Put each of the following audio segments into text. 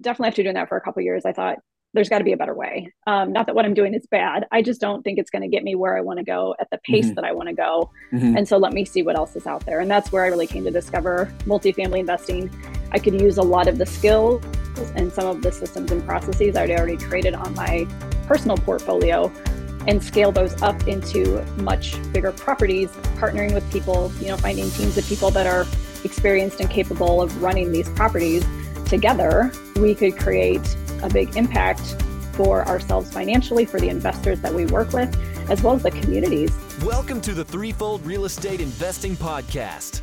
definitely after doing that for a couple years, I thought there's got to be a better way. Um, not that what I'm doing is bad. I just don't think it's going to get me where I want to go at the pace mm-hmm. that I want to go. Mm-hmm. And so let me see what else is out there. And that's where I really came to discover multifamily investing. I could use a lot of the skills and some of the systems and processes I'd already created on my personal portfolio and scale those up into much bigger properties, partnering with people, you know, finding teams of people that are experienced and capable of running these properties together, we could create a big impact for ourselves financially, for the investors that we work with, as well as the communities. Welcome to the Threefold Real Estate Investing Podcast.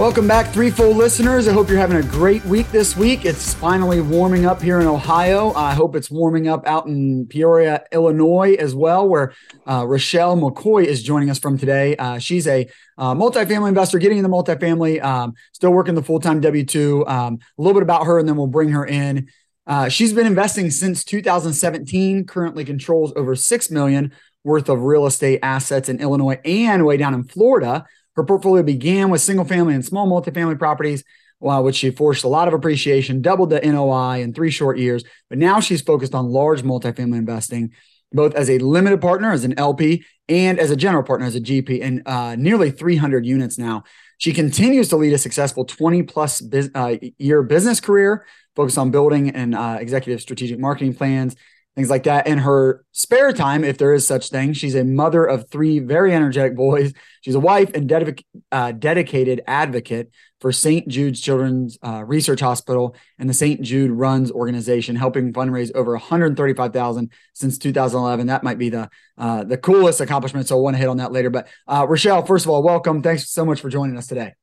Welcome back, Threefold listeners. I hope you're having a great week this week. It's finally warming up here in Ohio. I hope it's warming up out in Peoria, Illinois as well, where uh, Roschelle McCoy is joining us from today. Uh, she's a uh, multifamily investor, getting into multifamily, um, still working the full time W 2. Um, a little bit about her, and then we'll bring her in. Uh, she's been investing since 2017, currently controls over 6 million worth of real estate assets in Illinois and way down in Florida. Her portfolio began with single family and small multifamily properties, uh, which she forced a lot of appreciation, doubled the NOI in three short years. But now she's focused on large multifamily investing, both as a limited partner, as an LP, and as a general partner, as a GP, in uh, nearly 300 units now. She continues to lead a successful 20 plus uh, year business career, focused on building and uh, executive strategic marketing plans things like that. In her spare time, if there is such thing, she's a mother of three very energetic boys. She's a wife and dedic- uh, dedicated advocate for St. Jude's Children's uh, Research Hospital and the St. Jude Runs organization, helping fundraise over 135,000 since 2011. That might be the uh, the coolest accomplishment. So I want to hit on that later. But uh, Roschelle, first of all, welcome. Thanks so much for joining us today.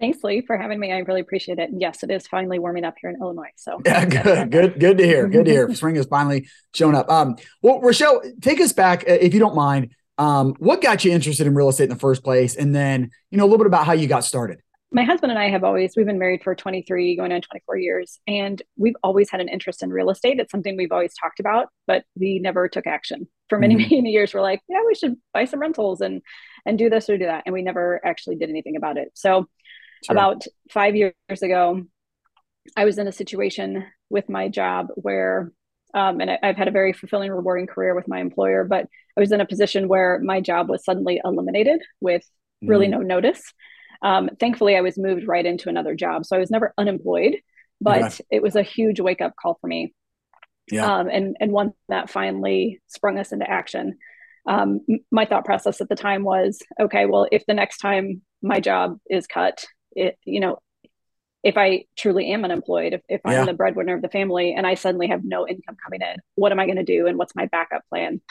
Thanks, Lee, for having me. I really appreciate it. And yes, it is finally warming up here in Illinois. So yeah, good, good, good to hear. Good to hear. Spring has finally shown up. Um, well, Roschelle, take us back, uh, if you don't mind. Um, what got you interested in real estate in the first place, and then you know a little bit about how you got started. My husband and I have always we've been married for 23, going on 24 years, and we've always had an interest in real estate. It's something we've always talked about, but we never took action. For many, mm-hmm. many years, we're like, yeah, we should buy some rentals and and do this or do that, and we never actually did anything about it. So Sure. About five years ago, I was in a situation with my job where, um, and I, I've had a very fulfilling, rewarding career with my employer, but I was in a position where my job was suddenly eliminated with really mm. no notice. Um, thankfully, I was moved right into another job. So I was never unemployed, but yeah. it was a huge wake up call for me. Yeah. Um, and, and one that finally sprung us into action. Um, my thought process at the time was okay, well, if the next time my job is cut, it, you know, if I truly am unemployed, if, if I'm the breadwinner of the family and I suddenly have no income coming in, what am I going to do? And what's my backup plan?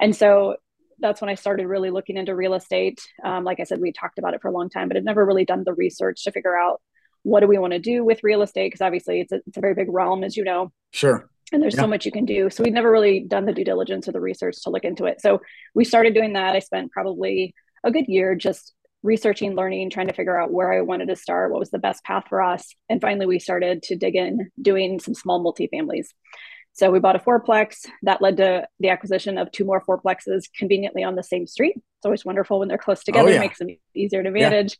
And so that's when I started really looking into real estate. Um, like I said, we talked about it for a long time, but I've never really done the research to figure out what do we want to do with real estate? Because obviously it's a, it's a very big realm, as you know. Sure. And there's yeah. so much you can do. So we've never really done the due diligence or the research to look into it. So we started doing that. I spent probably a good year just researching, learning, trying to figure out where I wanted to start, what was the best path for us. And finally, we started to dig in doing some small multifamilies. So we bought a fourplex that led to the acquisition of two more fourplexes conveniently on the same street. It's always wonderful when they're close together, oh, yeah. makes them easier to manage.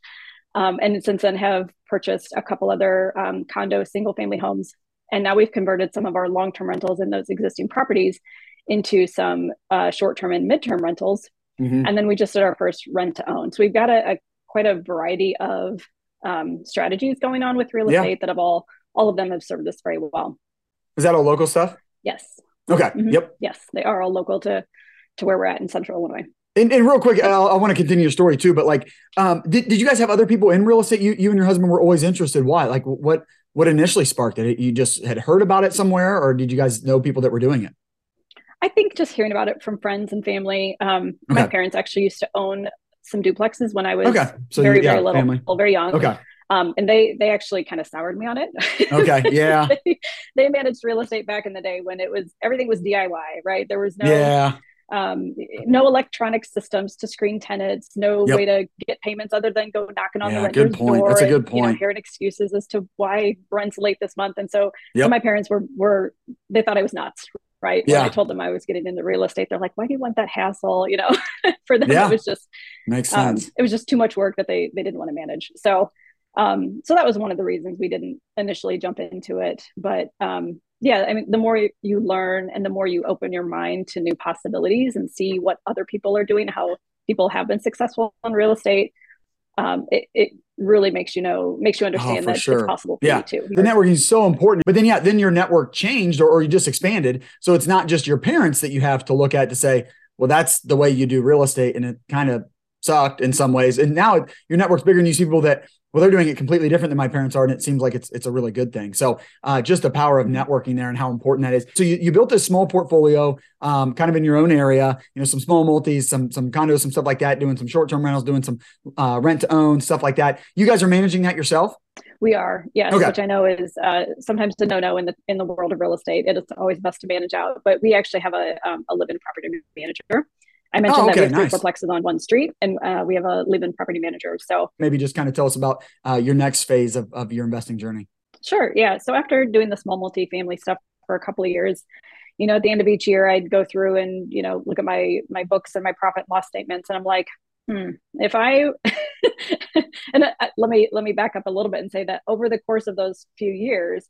Yeah. Um, and since then have purchased a couple other um, condo single family homes. And now we've converted some of our long-term rentals in those existing properties into some uh, short-term and mid-term rentals Mm-hmm. And then we just did our first rent to own. So we've got a, a quite a variety of um, strategies going on with real estate yeah. that have all all of them have served us very well. Is that all local stuff? Yes. Okay. Mm-hmm. Yep. Yes, they are all local to to where we're at in Central Illinois. And, and real quick, I'll, i want to continue your story too. But like, um, did, did you guys have other people in real estate? You you and your husband were always interested. Why? Like, what what initially sparked it? You just had heard about it somewhere, or did you guys know people that were doing it? I think just hearing about it from friends and family. Um, okay. My parents actually used to own some duplexes when I was okay. so very, yeah, very little, family. very young. Okay. Um, and they they actually kind of soured me on it. Okay, yeah. they, they, managed real estate back in the day when it was everything was DIY, right? There was no yeah. um, no electronic systems to screen tenants, no Yep. way to get payments other than go knocking on Yeah, the good point. door. That's a good and, You know, hearing excuses as to why rent's late this month, and so, Yep. so my parents were were they thought I was nuts. Right. When Yeah. I told them I was getting into real estate, they're like, why do you want that hassle? You know, for them, Yeah. it was just Makes um, sense. it was just too much work that they they didn't want to manage. So um, so that was one of the reasons we didn't initially jump into it. But um, yeah, I mean, the more you learn and the more you open your mind to new possibilities and see what other people are doing, how people have been successful in real estate, um, it, it really makes you know makes you oh, understand Oh, that sure. it's possible for Yeah. you too. the networking is so important but then yeah then your network changed or, or you just expanded so it's not just your parents that you have to look at to say well that's the way you do real estate and it kind of sucked in some ways and now it, your network's bigger and you see people that well they're doing it completely different than my parents are and it seems like it's it's a really good thing so uh, just the power of networking there and how important that is so you, you built this small portfolio um, kind of in your own area you know some small multis some some condos some stuff like that doing some short-term rentals doing some uh, rent to own stuff like that you guys are managing that yourself We are, yes, Okay. which I know is uh, sometimes a no-no in the in the world of real estate. It is always best to manage out, but we actually have a um, a live-in property manager. I mentioned Oh, that we okay, have three nice. fourplexes on one street, and uh, we have a live-in property manager. So maybe just kind of tell us about uh, your next phase of, of your investing journey. Sure. Yeah. So after doing the small multifamily stuff for a couple of years, you know, at the end of each year, I'd go through and you know look at my my books and my profit and loss statements, and I'm like, hmm, if I and uh, let me let me back up a little bit and say that over the course of those few years,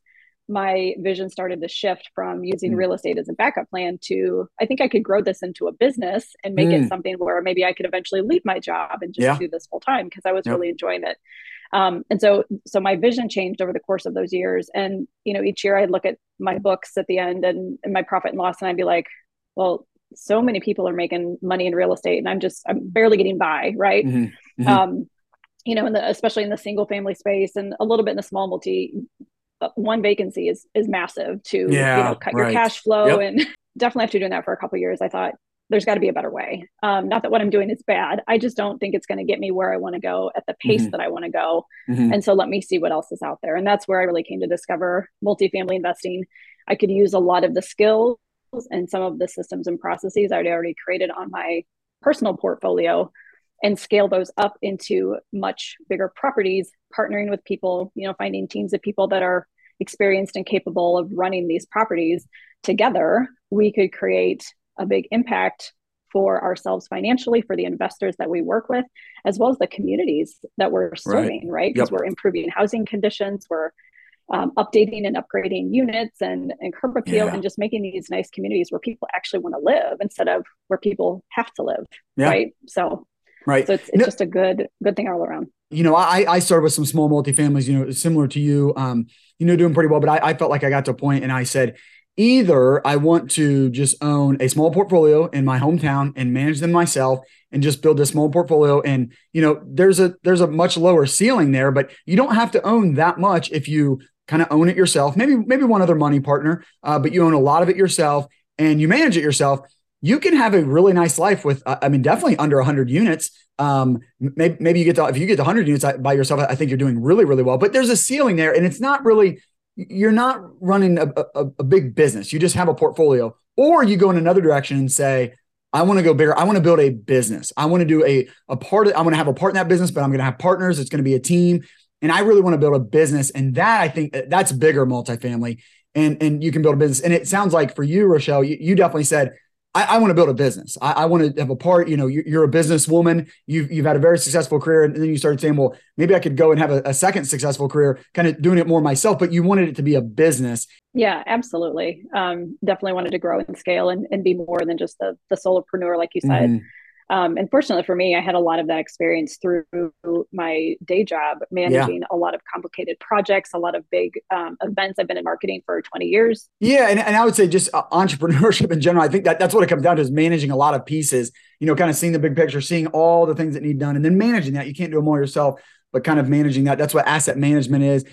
my vision started to shift from using Mm. real estate as a backup plan to I think I could grow this into a business and make Mm. it something where maybe I could eventually leave my job and just Yeah. do this full time because I was Yep. really enjoying it. Um, and so so my vision changed over the course of those years. And you know, each year I'd look at my books at the end and, and my profit and loss, and I'd be like, well, so many people are making money in real estate, and I'm just I'm barely getting by, right? Mhm. Mhm. um, you know, in the, especially in the single family space and a little bit in the small multi, one vacancy is is massive to you know cut right. your cash flow Yep. and definitely after doing that for a couple of years, I thought there's got to be a better way. Um, not that what I'm doing is bad. I just don't think it's going to get me where I want to go at the pace Mhm. that I want to go. Mhm. And so let me see what else is out there. And that's where I really came to discover multifamily investing. I could use a lot of the skills and some of the systems and processes I'd already created on my personal portfolio and scale those up into much bigger properties, partnering with people, you know, finding teams of people that are experienced and capable of running these properties together, we could create a big impact for ourselves financially, for the investors that we work with, as well as the communities that we're serving, right? Because Yep. we're improving housing conditions, we're um, updating and upgrading units and, and curb appeal Yeah. and just making these nice communities where people actually want to live instead of where people have to live, Yeah. right? So, Right. so it's, it's No- just a good good thing all around. you know, I, I started with some small multifamilies, you know, similar to you, um, you know, doing pretty well. But I, I felt like I got to a point and I said, either I want to just own a small portfolio in my hometown and manage them myself and just build a small portfolio. And, you know, there's a there's a much lower ceiling there, but you don't have to own that much if you kind of own it yourself. Maybe, maybe one other money partner, uh, but you own a lot of it yourself and you manage it yourself. You can have a really nice life with, uh, I mean, definitely under 100 units. Um maybe, maybe you get to if you get to 100 units by yourself i think you're doing really really well but there's a ceiling there and it's not really you're not running a, a, a big business. You just have a portfolio. Or you go in another direction and say i want to go bigger. I want to build a business. I want to do a a part of, i want to have a part in that business but i'm going to have partners. It's going to be a team. And i really want to build a business and that i think that's bigger multifamily and and you can build a business. And it sounds like for you roschelle you, you definitely said I, I want to build a business. I, I want to have a part. You know, you, you're a businesswoman. You've you've had a very successful career, and then you started saying, "Well, maybe I could go and have a, a second successful career, kind of doing it more myself." But you wanted it to be a business. Yeah, absolutely. Um, definitely wanted to grow and scale and, and be more than just the the solopreneur, like you said. Mhm. Um, and fortunately for me, I had a lot of that experience through my day job, managing a lot of complicated projects, a lot of big um, events. I've been in marketing for 20 years. Yeah, and, and I would say just uh, entrepreneurship in general. I think that that's what it comes down to is managing a lot of pieces. You know, kind of seeing the big picture, seeing all the things that need done, and then managing that. You can't do them all yourself, but kind of managing that. That's what asset management is.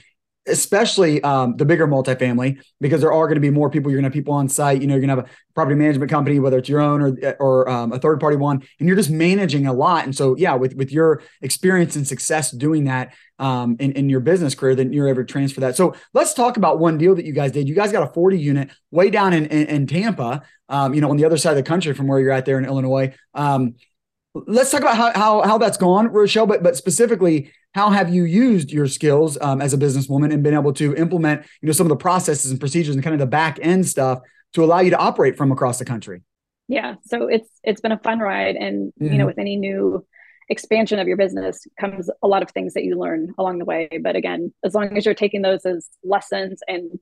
Especially um, the bigger multifamily, because there are going to be more people. You're going to have people on site. You know, you're going to have a property management company, whether it's your own or or um, a third party one, and you're just managing a lot. And so, yeah, with with your experience and success doing that um, in in your business career, then you're able to transfer that. So let's talk about one deal that you guys did. You guys got a 40 unit way down in in, in Tampa. Um, you know, on the other side of the country from where you're at there in Illinois. Let's talk about how how how that's gone, Roschelle. But but specifically, how have you used your skills um, as a businesswoman and been able to implement you know some of the processes and procedures and kind of the back end stuff to allow you to operate from across the country? Yeah, so it's it's been a fun ride, and mm-hmm. you know, with any new expansion of your business comes a lot of things that you learn along the way. But again, as long as you're taking those as lessons and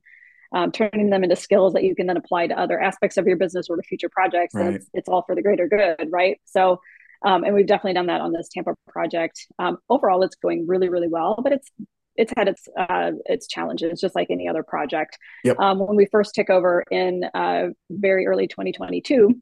um, turning them into skills that you can then apply to other aspects of your business or to future projects, right. it's, it's all for the greater good, right? So um, and we've definitely done that on this Tampa project. Um, overall, it's going really, really well, but it's it's had its uh, its challenges, just like any other project. Yep. Um, when we first took over in uh, very early 2022,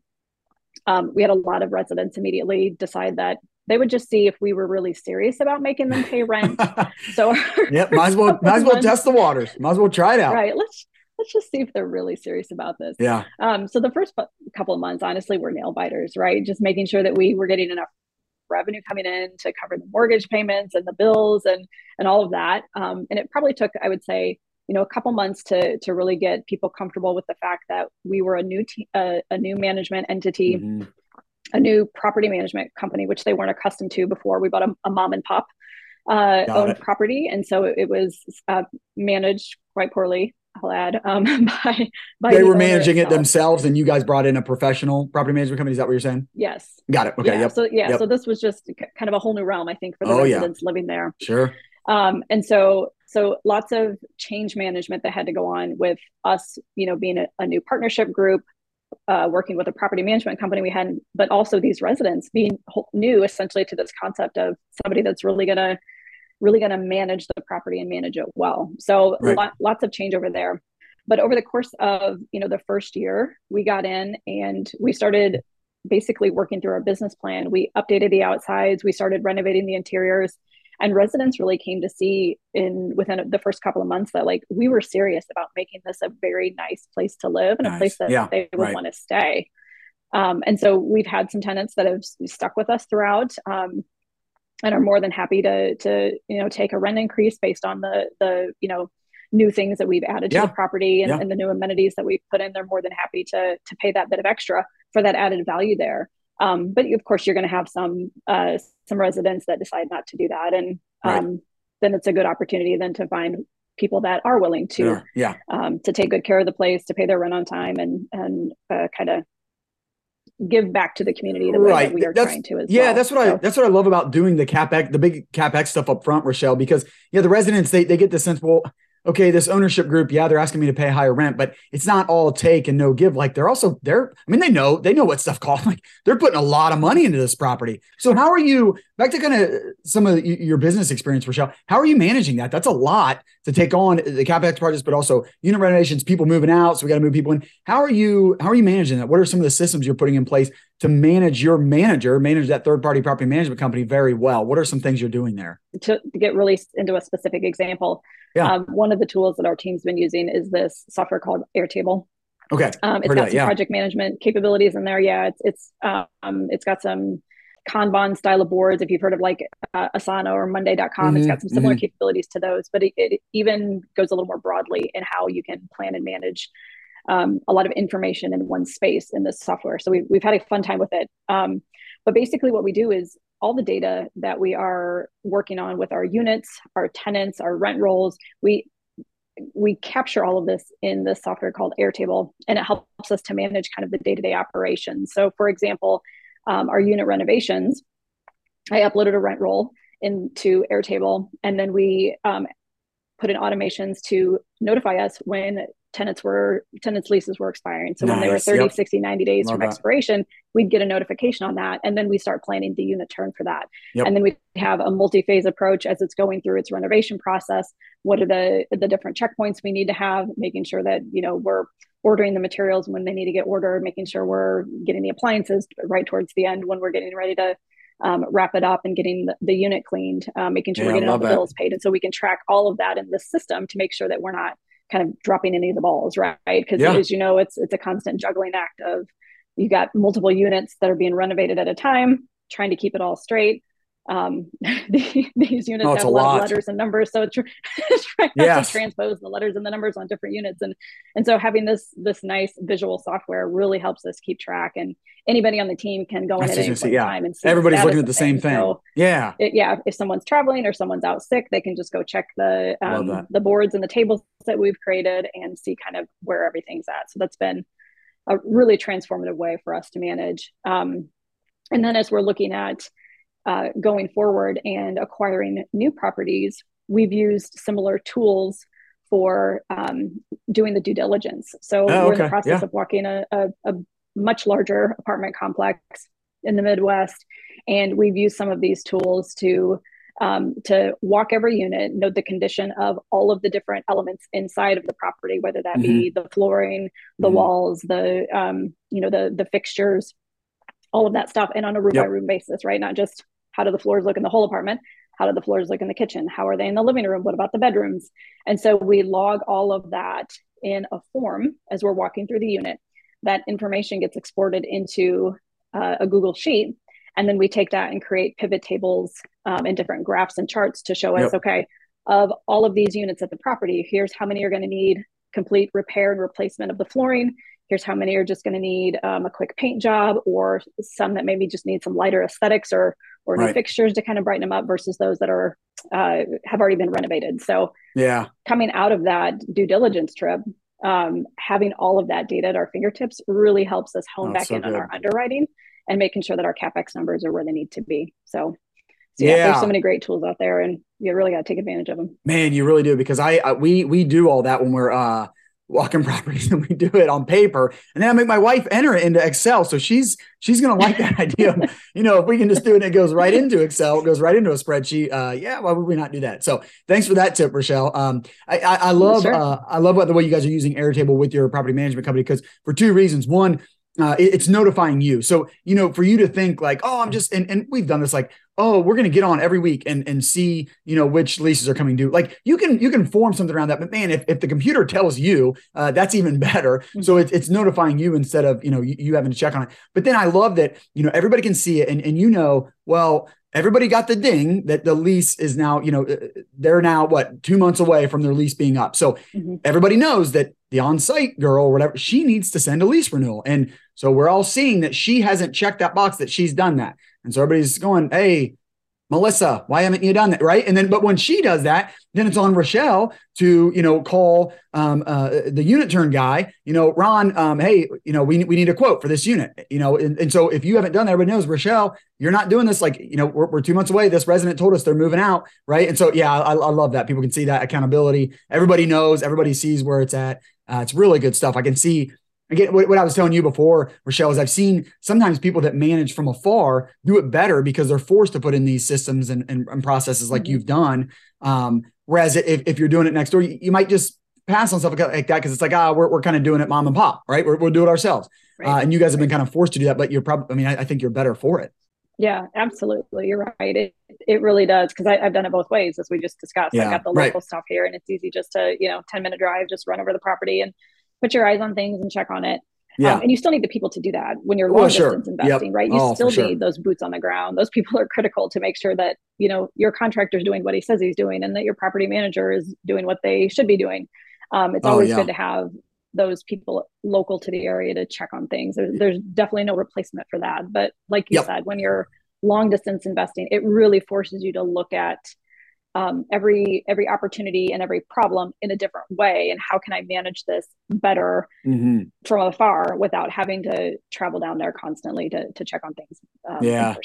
um, we had a lot of residents immediately decide that they would just see if we were really serious about making them pay rent. so, yep, might as well might as well test the waters. Might as well try it out. Right. Let's let's just see if they're really serious about this. Yeah. Um, so the first couple of months, honestly, were nail biters, right? Just making sure that we were getting enough revenue coming in to cover the mortgage payments and the bills and and all of that. Um, and it probably took, I would say, you know, a couple months to to really get people comfortable with the fact that we were a new te- uh, a new management entity. Mm-hmm. A new property management company, which they weren't accustomed to before. We bought a, a mom and pop uh, owned it. property, and so it, it was uh, managed quite poorly. I'll add um, by, by they were managing itself. it themselves, and you guys brought in a professional property management company. Is that what you're saying? Yes. Got it. Okay. Yeah. Yep. So yeah. Yep. So this was just kind of a whole new realm, I think, for the oh, residents yeah. living there. Sure. Um, and so so lots of change management that had to go on with us, you know, being a, a new partnership group, uh, working with a property management company we had, but also these residents being new essentially to this concept of somebody that's really going to really going to manage the property and manage it well. So right. lot, lots of change over there. But over the course of you know the first year, we got in and we started basically working through our business plan. We updated the outsides, we started renovating the interiors, and residents really came to see in within the first couple of months that like we were serious about making this a very nice place to live and nice. a place that yeah, they would right. want to stay. Um, and so we've had some tenants that have stuck with us throughout. Um, and are more than happy to to you know take a rent increase based on the the you know new things that we've added yeah. to the property and, yeah. and, the new amenities that we've put in they're more than happy to to pay that bit of extra for that added value there um, but of course you're going to have some uh, some residents that decide not to do that and um, right. then it's a good opportunity then to find people that are willing to yeah, yeah. Um, to take good care of the place to pay their rent on time and and uh, kind of give back to the community the way right. that we are that's, trying to as yeah well. that's what so. i that's what i love about doing the capex the big capex stuff up front roschelle because yeah the residents they, they get the sense well okay, this ownership group, yeah, they're asking me to pay higher rent, but it's not all take and no give. Like they're also they're, I mean, they know they know what stuff costs. Like they're putting a lot of money into this property. So how are you back to kind of some of your business experience, Roschelle? How are you managing that? That's a lot to take on uh, the capex projects, but also unit renovations, people moving out, so we got to move people in. How are you how are you managing that? What are some of the systems you're putting in place to manage your manager, manage that third party property management company very well? What are some things you're doing there? To, to get really into a specific example, yeah. Um, one of the tools that our team's been using is this software called Airtable. Okay. Um, it's Heard got that, some yeah. project management capabilities in there. Yeah, it's it's um, it's got some Kanban style of boards. If you've heard of like uh, Asana or Monday.com, mm-hmm, it's got some similar mm-hmm. capabilities to those, but it, it, even goes a little more broadly in how you can plan and manage um, a lot of information in one space in this software. So we, we've had a fun time with it. Um, but basically, what we do is all the data that we are working on with our units, our tenants, our rent rolls, we we capture all of this in the software called Airtable, and it helps us to manage kind of the day-to-day operations. So, for example, um, our unit renovations, I uploaded a rent roll into Airtable, and then we um, put in automations to notify us when tenants were tenants leases were expiring so nice. when they were 30 yep. 60 90 days Love from that. expiration we'd get a notification on that and then we start planning the unit turn for that yep. and then we have a multi-phase approach as it's going through its renovation process what are the the different checkpoints we need to have making sure that you know we're ordering the materials when they need to get ordered making sure we're getting the appliances right towards the end when we're getting ready to um, wrap it up and getting the, the unit cleaned, uh, making sure yeah, we're getting all the bills paid. And so we can track all of that in the system to make sure that we're not kind of dropping any of the balls, right? Because yeah. as you know, it's it's a constant juggling act of you got multiple units that are being renovated at a time, trying to keep it all straight um, these units oh, have a lot of letters and numbers, so tr- trying yes. to transpose the letters and the numbers on different units, and and so having this this nice visual software really helps us keep track. And anybody on the team can go in at any point yeah. time and see everybody's looking at the same thing. So yeah, it, yeah. If someone's traveling or someone's out sick, they can just go check the um, the boards and the tables that we've created and see kind of where everything's at. So that's been a really transformative way for us to manage. Um, and then as we're looking at uh, going forward and acquiring new properties, we've used similar tools for um, doing the due diligence. So oh, we're in the process yeah. of walking a, a, a, much larger apartment complex in the Midwest, and we've used some of these tools to um, to walk every unit, note the condition of all of the different elements inside of the property, whether that mm-hmm. be the flooring, the mm-hmm. walls, the um, you know the the fixtures, all of that stuff and on a room yep. by room basis, right? Not just how do the floors look in the whole apartment? How do the floors look in the kitchen? How are they in the living room? What about the bedrooms? And so we log all of that in a form as we're walking through the unit. That information gets exported into uh, a Google Sheet. And then we take that and create pivot tables um, and different graphs and charts to show us, okay, of all of these units at the property, here's how many are going to need complete repair and replacement of the flooring here's how many are just going to need um, a quick paint job or some that maybe just need some lighter aesthetics or or right. new fixtures to kind of brighten them up versus those that are uh, have already been renovated so yeah coming out of that due diligence trip um, having all of that data at our fingertips really helps us hone oh, back so in good. on our underwriting and making sure that our capex numbers are where they need to be so so yeah, yeah, there's so many great tools out there, and you really got to take advantage of them. Man, you really do because I, I we we do all that when we're uh walking properties and we do it on paper and then I make my wife enter it into Excel. So she's she's gonna like that idea. You know, if we can just do it, and it goes right into Excel, it goes right into a spreadsheet. Uh, yeah, why would we not do that? So thanks for that tip, Roschelle. Um, I, I, I love sure. uh, I love the way you guys are using Airtable with your property management company because for two reasons. One, uh, it, it's notifying you. So, you know, for you to think like, oh, I'm just, and, and we've done this like, oh, we're going to get on every week and, and see, you know, which leases are coming due. Like you can, you can form something around that, but man, if, if the computer tells you, uh, that's even better. Mm-hmm. So it, it's notifying you instead of, you know, you, you having to check on it. But then I love that, you know, everybody can see it and, and you know, well, everybody got the ding that the lease is now, you know, uh, they're now what two months away from their lease being up. So mm-hmm. everybody knows that the on-site girl or whatever, she needs to send a lease renewal. And so we're all seeing that she hasn't checked that box that she's done that. And so everybody's going, hey, Melissa, why haven't you done that? Right. And then, but when she does that, then it's on Roschelle to, you know, call um, uh, the unit turn guy, you know, Ron, um, hey, you know, we, we need a quote for this unit, you know, and, and so if you haven't done that, everybody knows, Roschelle, you're not doing this. Like, you know, we're, we're two months away. This resident told us they're moving out. Right. And so, yeah, I, I love that. People can see that accountability. Everybody knows, everybody sees where it's at. Uh, it's really good stuff. I can see again what, what, i was telling you before roschelle is i've seen sometimes people that manage from afar do it better because they're forced to put in these systems and, and, and processes like mm-hmm. you've done um, whereas if, if you're doing it next door you, you might just pass on stuff like that because it's like ah we're, we're kind of doing it mom and pop right we will do it ourselves right. uh, and you guys have been kind of forced to do that but you're probably i mean I, I think you're better for it yeah, absolutely. You're right. It it really does because I've done it both ways, as we just discussed. Yeah, I got the local right. stuff here, and it's easy just to you know ten minute drive, just run over the property and put your eyes on things and check on it. Yeah. Um, and you still need the people to do that when you're long well, distance sure. investing, yep. right? You oh, still need those boots on the ground. Those people are critical to make sure that, you know, your contractor is doing what he says he's doing and that your property manager is doing what they should be doing. Um, it's oh, always yeah. good to have those people local to the area to check on things. There's, there's definitely no replacement for that. But like you yep. said, when you're long distance investing, it really forces you to look at um, every every opportunity and every problem in a different way and how can i manage this better mm-hmm. from afar without having to travel down there constantly to, to check on things um, yeah.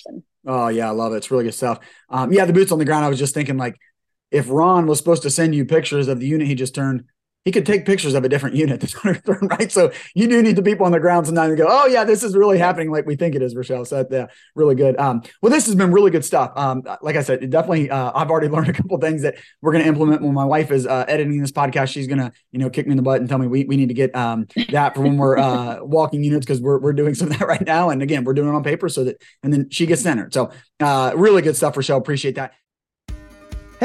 oh yeah i love it. It's really good stuff. Um, yeah the boots on the ground i was just thinking like if ron was supposed to send you pictures of the unit he just turned he could take pictures of a different unit that's underthrown, right? So you do need the people on the ground sometimes to go, oh yeah, this is really happening like we think it is, Roschelle. So yeah, really good. Um, well, this has been really good stuff. Um, like I said, definitely, uh, I've already learned a couple things that we're going to implement when my wife is uh, editing this podcast. She's going to, you know, kick me in the butt and tell me we, we need to get um, that for when we're uh, walking units because we're, we're doing some of that right now. And again, we're doing it on paper so that, and then she gets centered. So uh, really good stuff, Roschelle. Appreciate that.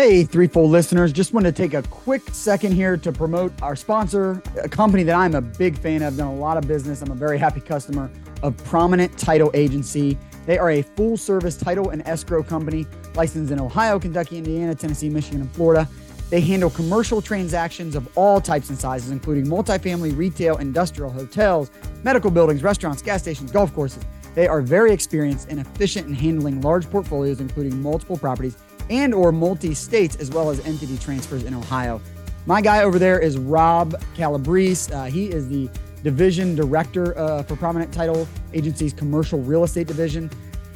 Hey, threefold listeners, just want to take a quick second here to promote our sponsor, a company that I'm a big fan of, done a lot of business. I'm a very happy customer of Prominent Title Agency. They are a full service title and escrow company licensed in Ohio, Kentucky, Indiana, Tennessee, Michigan, and Florida. They handle commercial transactions of all types and sizes, including multifamily, retail, industrial, hotels, medical buildings, restaurants, gas stations, golf courses. They are very experienced and efficient in handling large portfolios, including multiple properties and or multi-states as well as entity transfers in Ohio. My guy over there is Rob Calabrese. Uh, he is the division director uh, for Prominent Title Agency's commercial real estate division.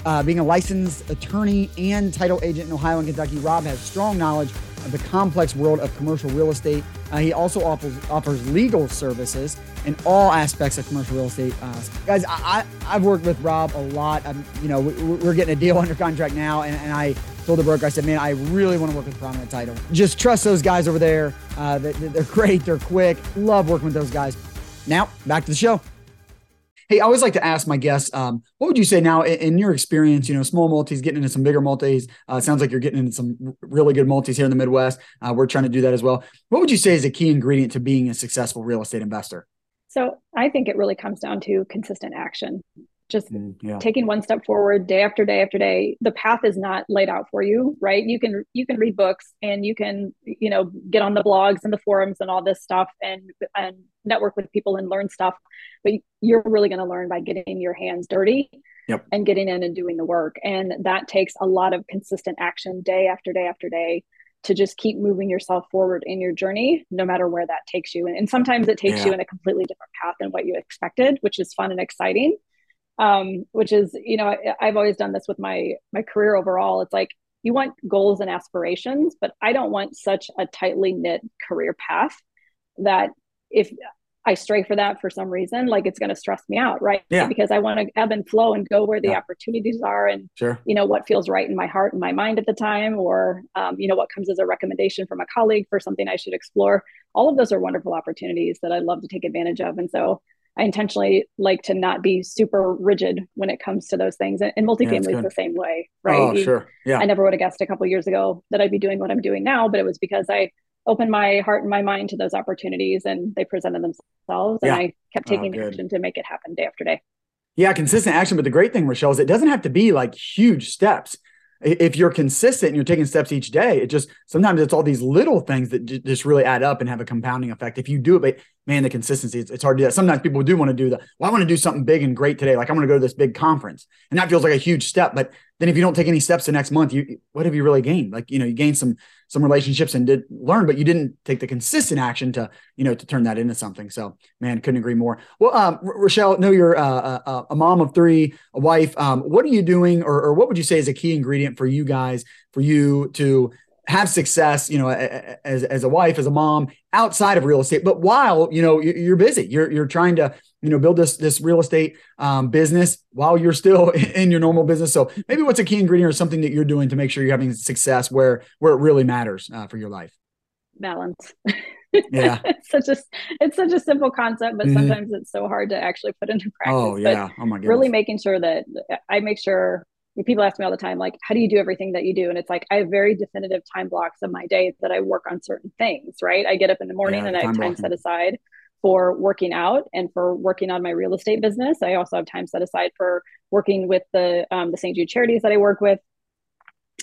Uh, being a licensed attorney and title agent in Ohio and Kentucky, Rob has strong knowledge of the complex world of commercial real estate. Uh, he also offers, offers legal services in all aspects of commercial real estate. Uh, guys, I, have worked with Rob a lot. I'm, you know, we, are getting a deal under contract now, and, and I told the broker, I said, man, I really want to work with Prominent Title. Just trust those guys over there. Uh, they, they're great. They're quick. Love working with those guys. Now, back to the show. Hey, I always like to ask my guests, um, what would you say now in, in, your experience, you know, small multis, getting into some bigger multis, uh, sounds like you're getting into some really good multis here in the Midwest. Uh, we're trying to do that as well. What would you say is a key ingredient to being a successful real estate investor? So I think it really comes down to consistent action just mm, yeah. taking one step forward day after day after day the path is not laid out for you right you can you can read books and you can you know get on the blogs and the forums and all this stuff and and network with people and learn stuff but you're really going to learn by getting your hands dirty yep. and getting in and doing the work and that takes a lot of consistent action day after day after day to just keep moving yourself forward in your journey no matter where that takes you and, and sometimes it takes yeah. you in a completely different path than what you expected which is fun and exciting um, which is you know I, i've always done this with my my career overall it's like you want goals and aspirations but i don't want such a tightly knit career path that if i stray for that for some reason like it's going to stress me out right yeah. because i want to ebb and flow and go where the yeah. opportunities are and sure. you know what feels right in my heart and my mind at the time or um, you know what comes as a recommendation from a colleague for something i should explore all of those are wonderful opportunities that i'd love to take advantage of and so I intentionally like to not be super rigid when it comes to those things. And, multifamily yeah, is the same way, oh, right? Oh, sure. Yeah. I never would have guessed a couple years ago that I'd be doing what I'm doing now, but it was because I opened my heart and my mind to those opportunities and they presented themselves and I kept oh, taking oh, action to make it happen day after day. Yeah, consistent action. But the great thing, Roschelle, is it doesn't have to be like huge steps if you're consistent and you're taking steps each day, it just sometimes it's all these little things that j- just really add up and have a compounding effect. If you do it, but man, the consistency, it's, it's hard to do that. Sometimes people do want to do that. Well, I want to do something big and great today. Like I'm going to go to this big conference and that feels like a huge step. But then if you don't take any steps the next month, you, what have you really gained? Like, you know, you gained some, some relationships and did learn, but you didn't take the consistent action to, you know, to turn that into something. So man, couldn't agree more. Well, um, Roschelle, know you're uh, a, a, mom of three, a wife. Um, what are you doing or, or what would you say is a key ingredient for you guys, for you to have success, you know, as, as a wife, as a mom outside of real estate, but while, you know, you're busy, you're, you're trying to, you know, build this, this real estate um, business while you're still in your normal business. So maybe what's a key ingredient or something that you're doing to make sure you're having success where, where it really matters uh, for your life? Balance. Yeah. it's such a, it's such a simple concept, but mm-hmm. sometimes it's so hard to actually put into practice. Oh yeah. But oh my god. Really making sure that I make sure people ask me all the time like how do you do everything that you do? And it's like i have very definitive time blocks of my day that i work on certain things right? I get up in the morning yeah, and i have time blocking. set aside for working out and for working on my real estate business. I also have time set aside for working with the um, the st jude charities that i work with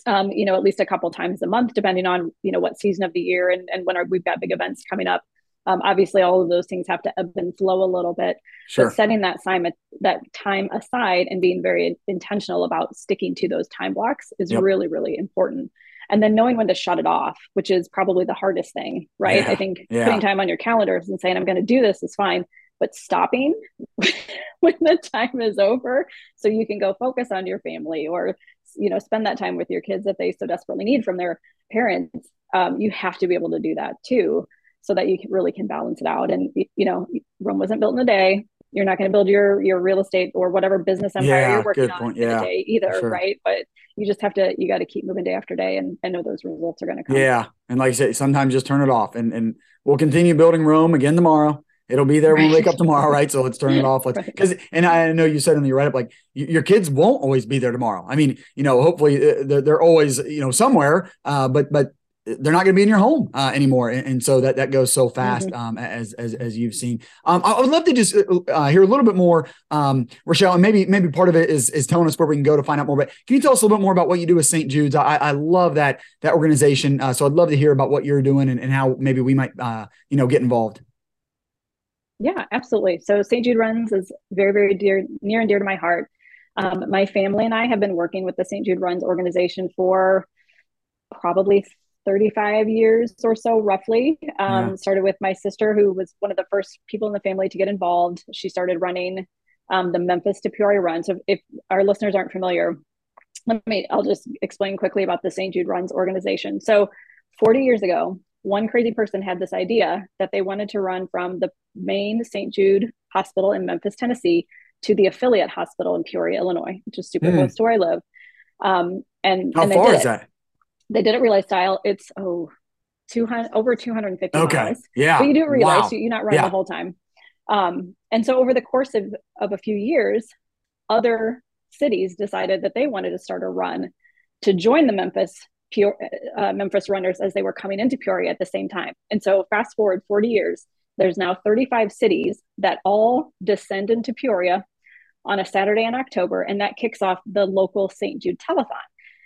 um, you know at least a couple times a month depending on you know what season of the year and, and when our, we've got big events coming up um, obviously, all of those things have to ebb and flow a little bit. Sure. But setting that time that time aside and being very intentional about sticking to those time blocks is yep. really really important. And then knowing when to shut it off, which is probably the hardest thing, right? Yeah. I think yeah. putting time on your calendars and saying I'm going to do this is fine, but stopping when the time is over so you can go focus on your family or you know spend that time with your kids that they so desperately need from their parents um, you have to be able to do that too so that you really can balance it out. And you know, Rome wasn't built in a day. You're not going to build your your real estate or whatever business empire Yeah, you're working on point. in Yeah, a day either, sure. right? But you just have to you got to keep moving day after day and, and know those results are going to come. Yeah. And like I said, sometimes just turn it off and, and we'll continue building Rome again tomorrow. It'll be there when we wake up tomorrow, right? So let's turn it off. Let's because, and I know you said in the write up, like your kids won't always be there tomorrow. I mean, you know, hopefully uh, they're, they're always, you know, somewhere, uh, but, but they're not going to be in your home uh, anymore, and, and so that that goes so fast Mm-hmm. um, as, as as you've seen. Um, I would love to just uh, hear a little bit more, um, Roschelle, and maybe maybe part of it is is telling us where we can go to find out more. But can you tell us a little bit more about what you do with St. Jude's? I, I love that that organization, uh, so I'd love to hear about what you're doing and, and how maybe we might uh, you know get involved. Yeah, absolutely. So St. Jude Runs is very, very dear, near and dear to my heart. Um, my family and I have been working with the St. Jude Runs organization for probably 35 years or so, roughly. Um, Yeah. Started with my sister, who was one of the first people in the family to get involved. She started running um, the Memphis to Peoria Run. So if our listeners aren't familiar, let me, I'll just explain quickly about the St. Jude Runs organization. So 40 years ago, one crazy person had this idea that they wanted to run from the main St. Jude Hospital in Memphis, Tennessee, to the affiliate hospital in Peoria, Illinois, which is super Hmm. close to where I live. Um, and How and far is it. that? They didn't realize style. It's oh, 200 over 250 Okay, miles. yeah, But you do realize Wow. you're not running Yeah. the whole time. Um, and so over the course of, of a few years, other cities decided that they wanted to start a run to join the Memphis Pure, uh, Memphis runners as they were coming into Peoria at the same time. And so fast forward 40 years, there's now 35 cities that all descend into Peoria on a Saturday in October, and that kicks off the local St. Jude telethon.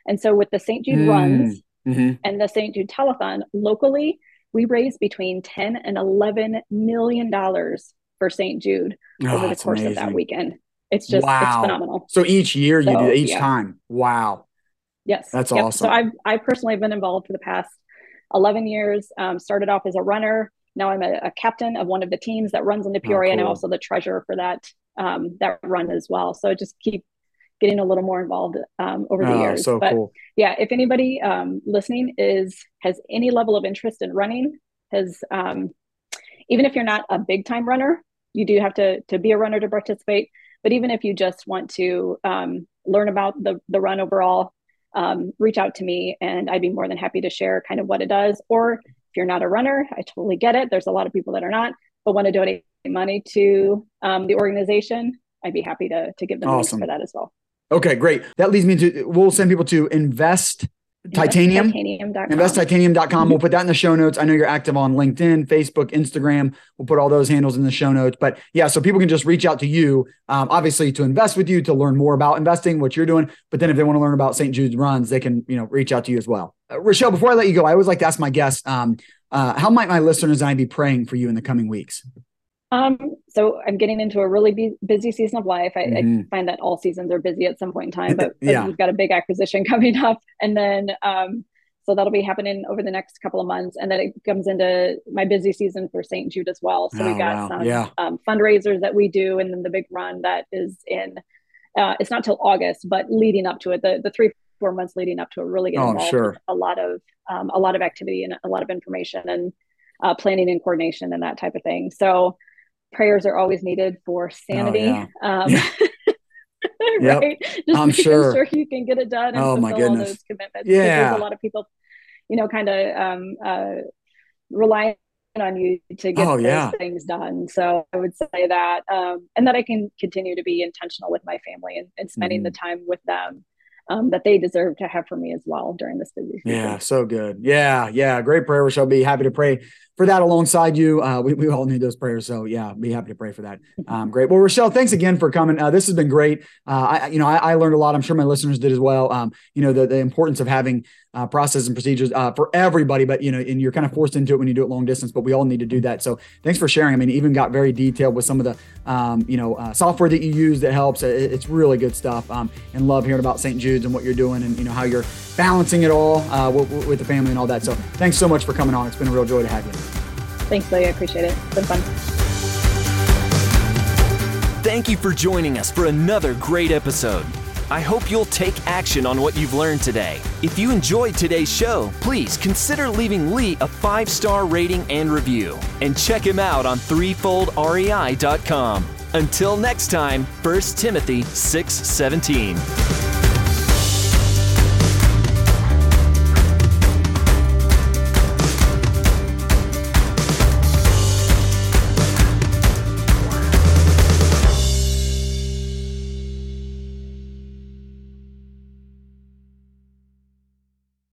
And so with the St. Jude Mm. runs Mhm. and the St. Jude telethon locally, we raise between 10 and 11 million dollars for St. Jude Oh, over the course of that weekend. It's just Wow. it's phenomenal. So each year you do So, each yeah. time. Wow. Yes. That's Yep. awesome. So I've I personally have been involved for the past 11 years. Um, started off as a runner. Now I'm a, a captain of one of the teams that runs into Peoria, and I'm Oh, also the treasurer for that um, that run as well. So just keep getting a little more involved um, over the Oh, years. so but cool. yeah, if anybody um, listening is has any level of interest in running, has um, even if you're not a big time runner, you do have to to be a runner to participate. But even if you just want to um, learn about the the run overall, um, reach out to me, and I'd be more than happy to share kind of what it does. Or if you're not a runner, I totally get it. There's a lot of people that are not, but want to donate money to um, the organization. I'd be happy to to give them links Awesome. for that as well. Okay, great. That leads me to we'll send people to invest titanium. Invest Titanium.com. investtitanium.com. We'll put that in the show notes. I know you're active on LinkedIn, Facebook, Instagram. We'll put all those handles in the show notes. But yeah, so people can just reach out to you, um, obviously to invest with you, to learn more about investing, what you're doing. But then if they want to learn about St. Jude's runs, they can, you know, reach out to you as well. Uh, Roschelle, before I let you go, I always like to ask my guests, um, uh, how might my listeners and I be praying for you in the coming weeks? Um, so I'm getting into a really bu- busy season of life. I, Mhm. I find that all seasons are busy at some point in time, but, Yeah. we've got a big acquisition coming up, and then um, so that'll be happening over the next couple of months, and then it comes into my busy season for St. Jude as well. So Oh, we've got wow. some Yeah. um, fundraisers that we do, and then the big run that is in. Uh, it's not till August, but leading up to it, the the three four months leading up to it, really get Oh, involved sure. a lot of um, a lot of activity and a lot of information and uh, planning and coordination and that type of thing. So prayers are always needed for sanity. Oh, yeah. um, Yep. right? Just I'm making sure. you can get it done and Oh, my fulfill all goodness. those commitments. Yeah. There's a lot of people, you know, kind of um, uh, relying on you to get Oh, those yeah. things done. So I would say that, um, and that I can continue to be intentional with my family and, and spending Mm-hmm. the time with them um, that they deserve to have for me as well during this busy season. Yeah, so good. Yeah, yeah. Great prayer, We I'll be happy to pray for that alongside you. Uh, we, we all need those prayers. So yeah, be happy to pray for that. Um, great. Well, Roschelle, thanks again for coming. Uh, this has been great. Uh, I, you know, I, I learned a lot. I'm sure my listeners did as well. Um, you know, the, the importance of having uh, processes and procedures uh, for everybody, but you know, and you're kind of forced into it when you do it long distance, but we all need to do that. So thanks for sharing. I mean, even got very detailed with some of the, um, you know, uh, software that you use that helps. It, it's really good stuff. Um, and love hearing about St. Jude's and what you're doing and, you know, how you're balancing it all uh, with, with the family and all that. So thanks so much for coming on. It's been a real joy to have you. Thanks, Lily. I appreciate it. It's been fun. Thank you for joining us for another great episode. I hope you'll take action on what you've learned today. If you enjoyed today's show, please consider leaving Lee a five star rating and review. And check him out on threefoldrei.com. Until next time, 1 Timothy 6 17.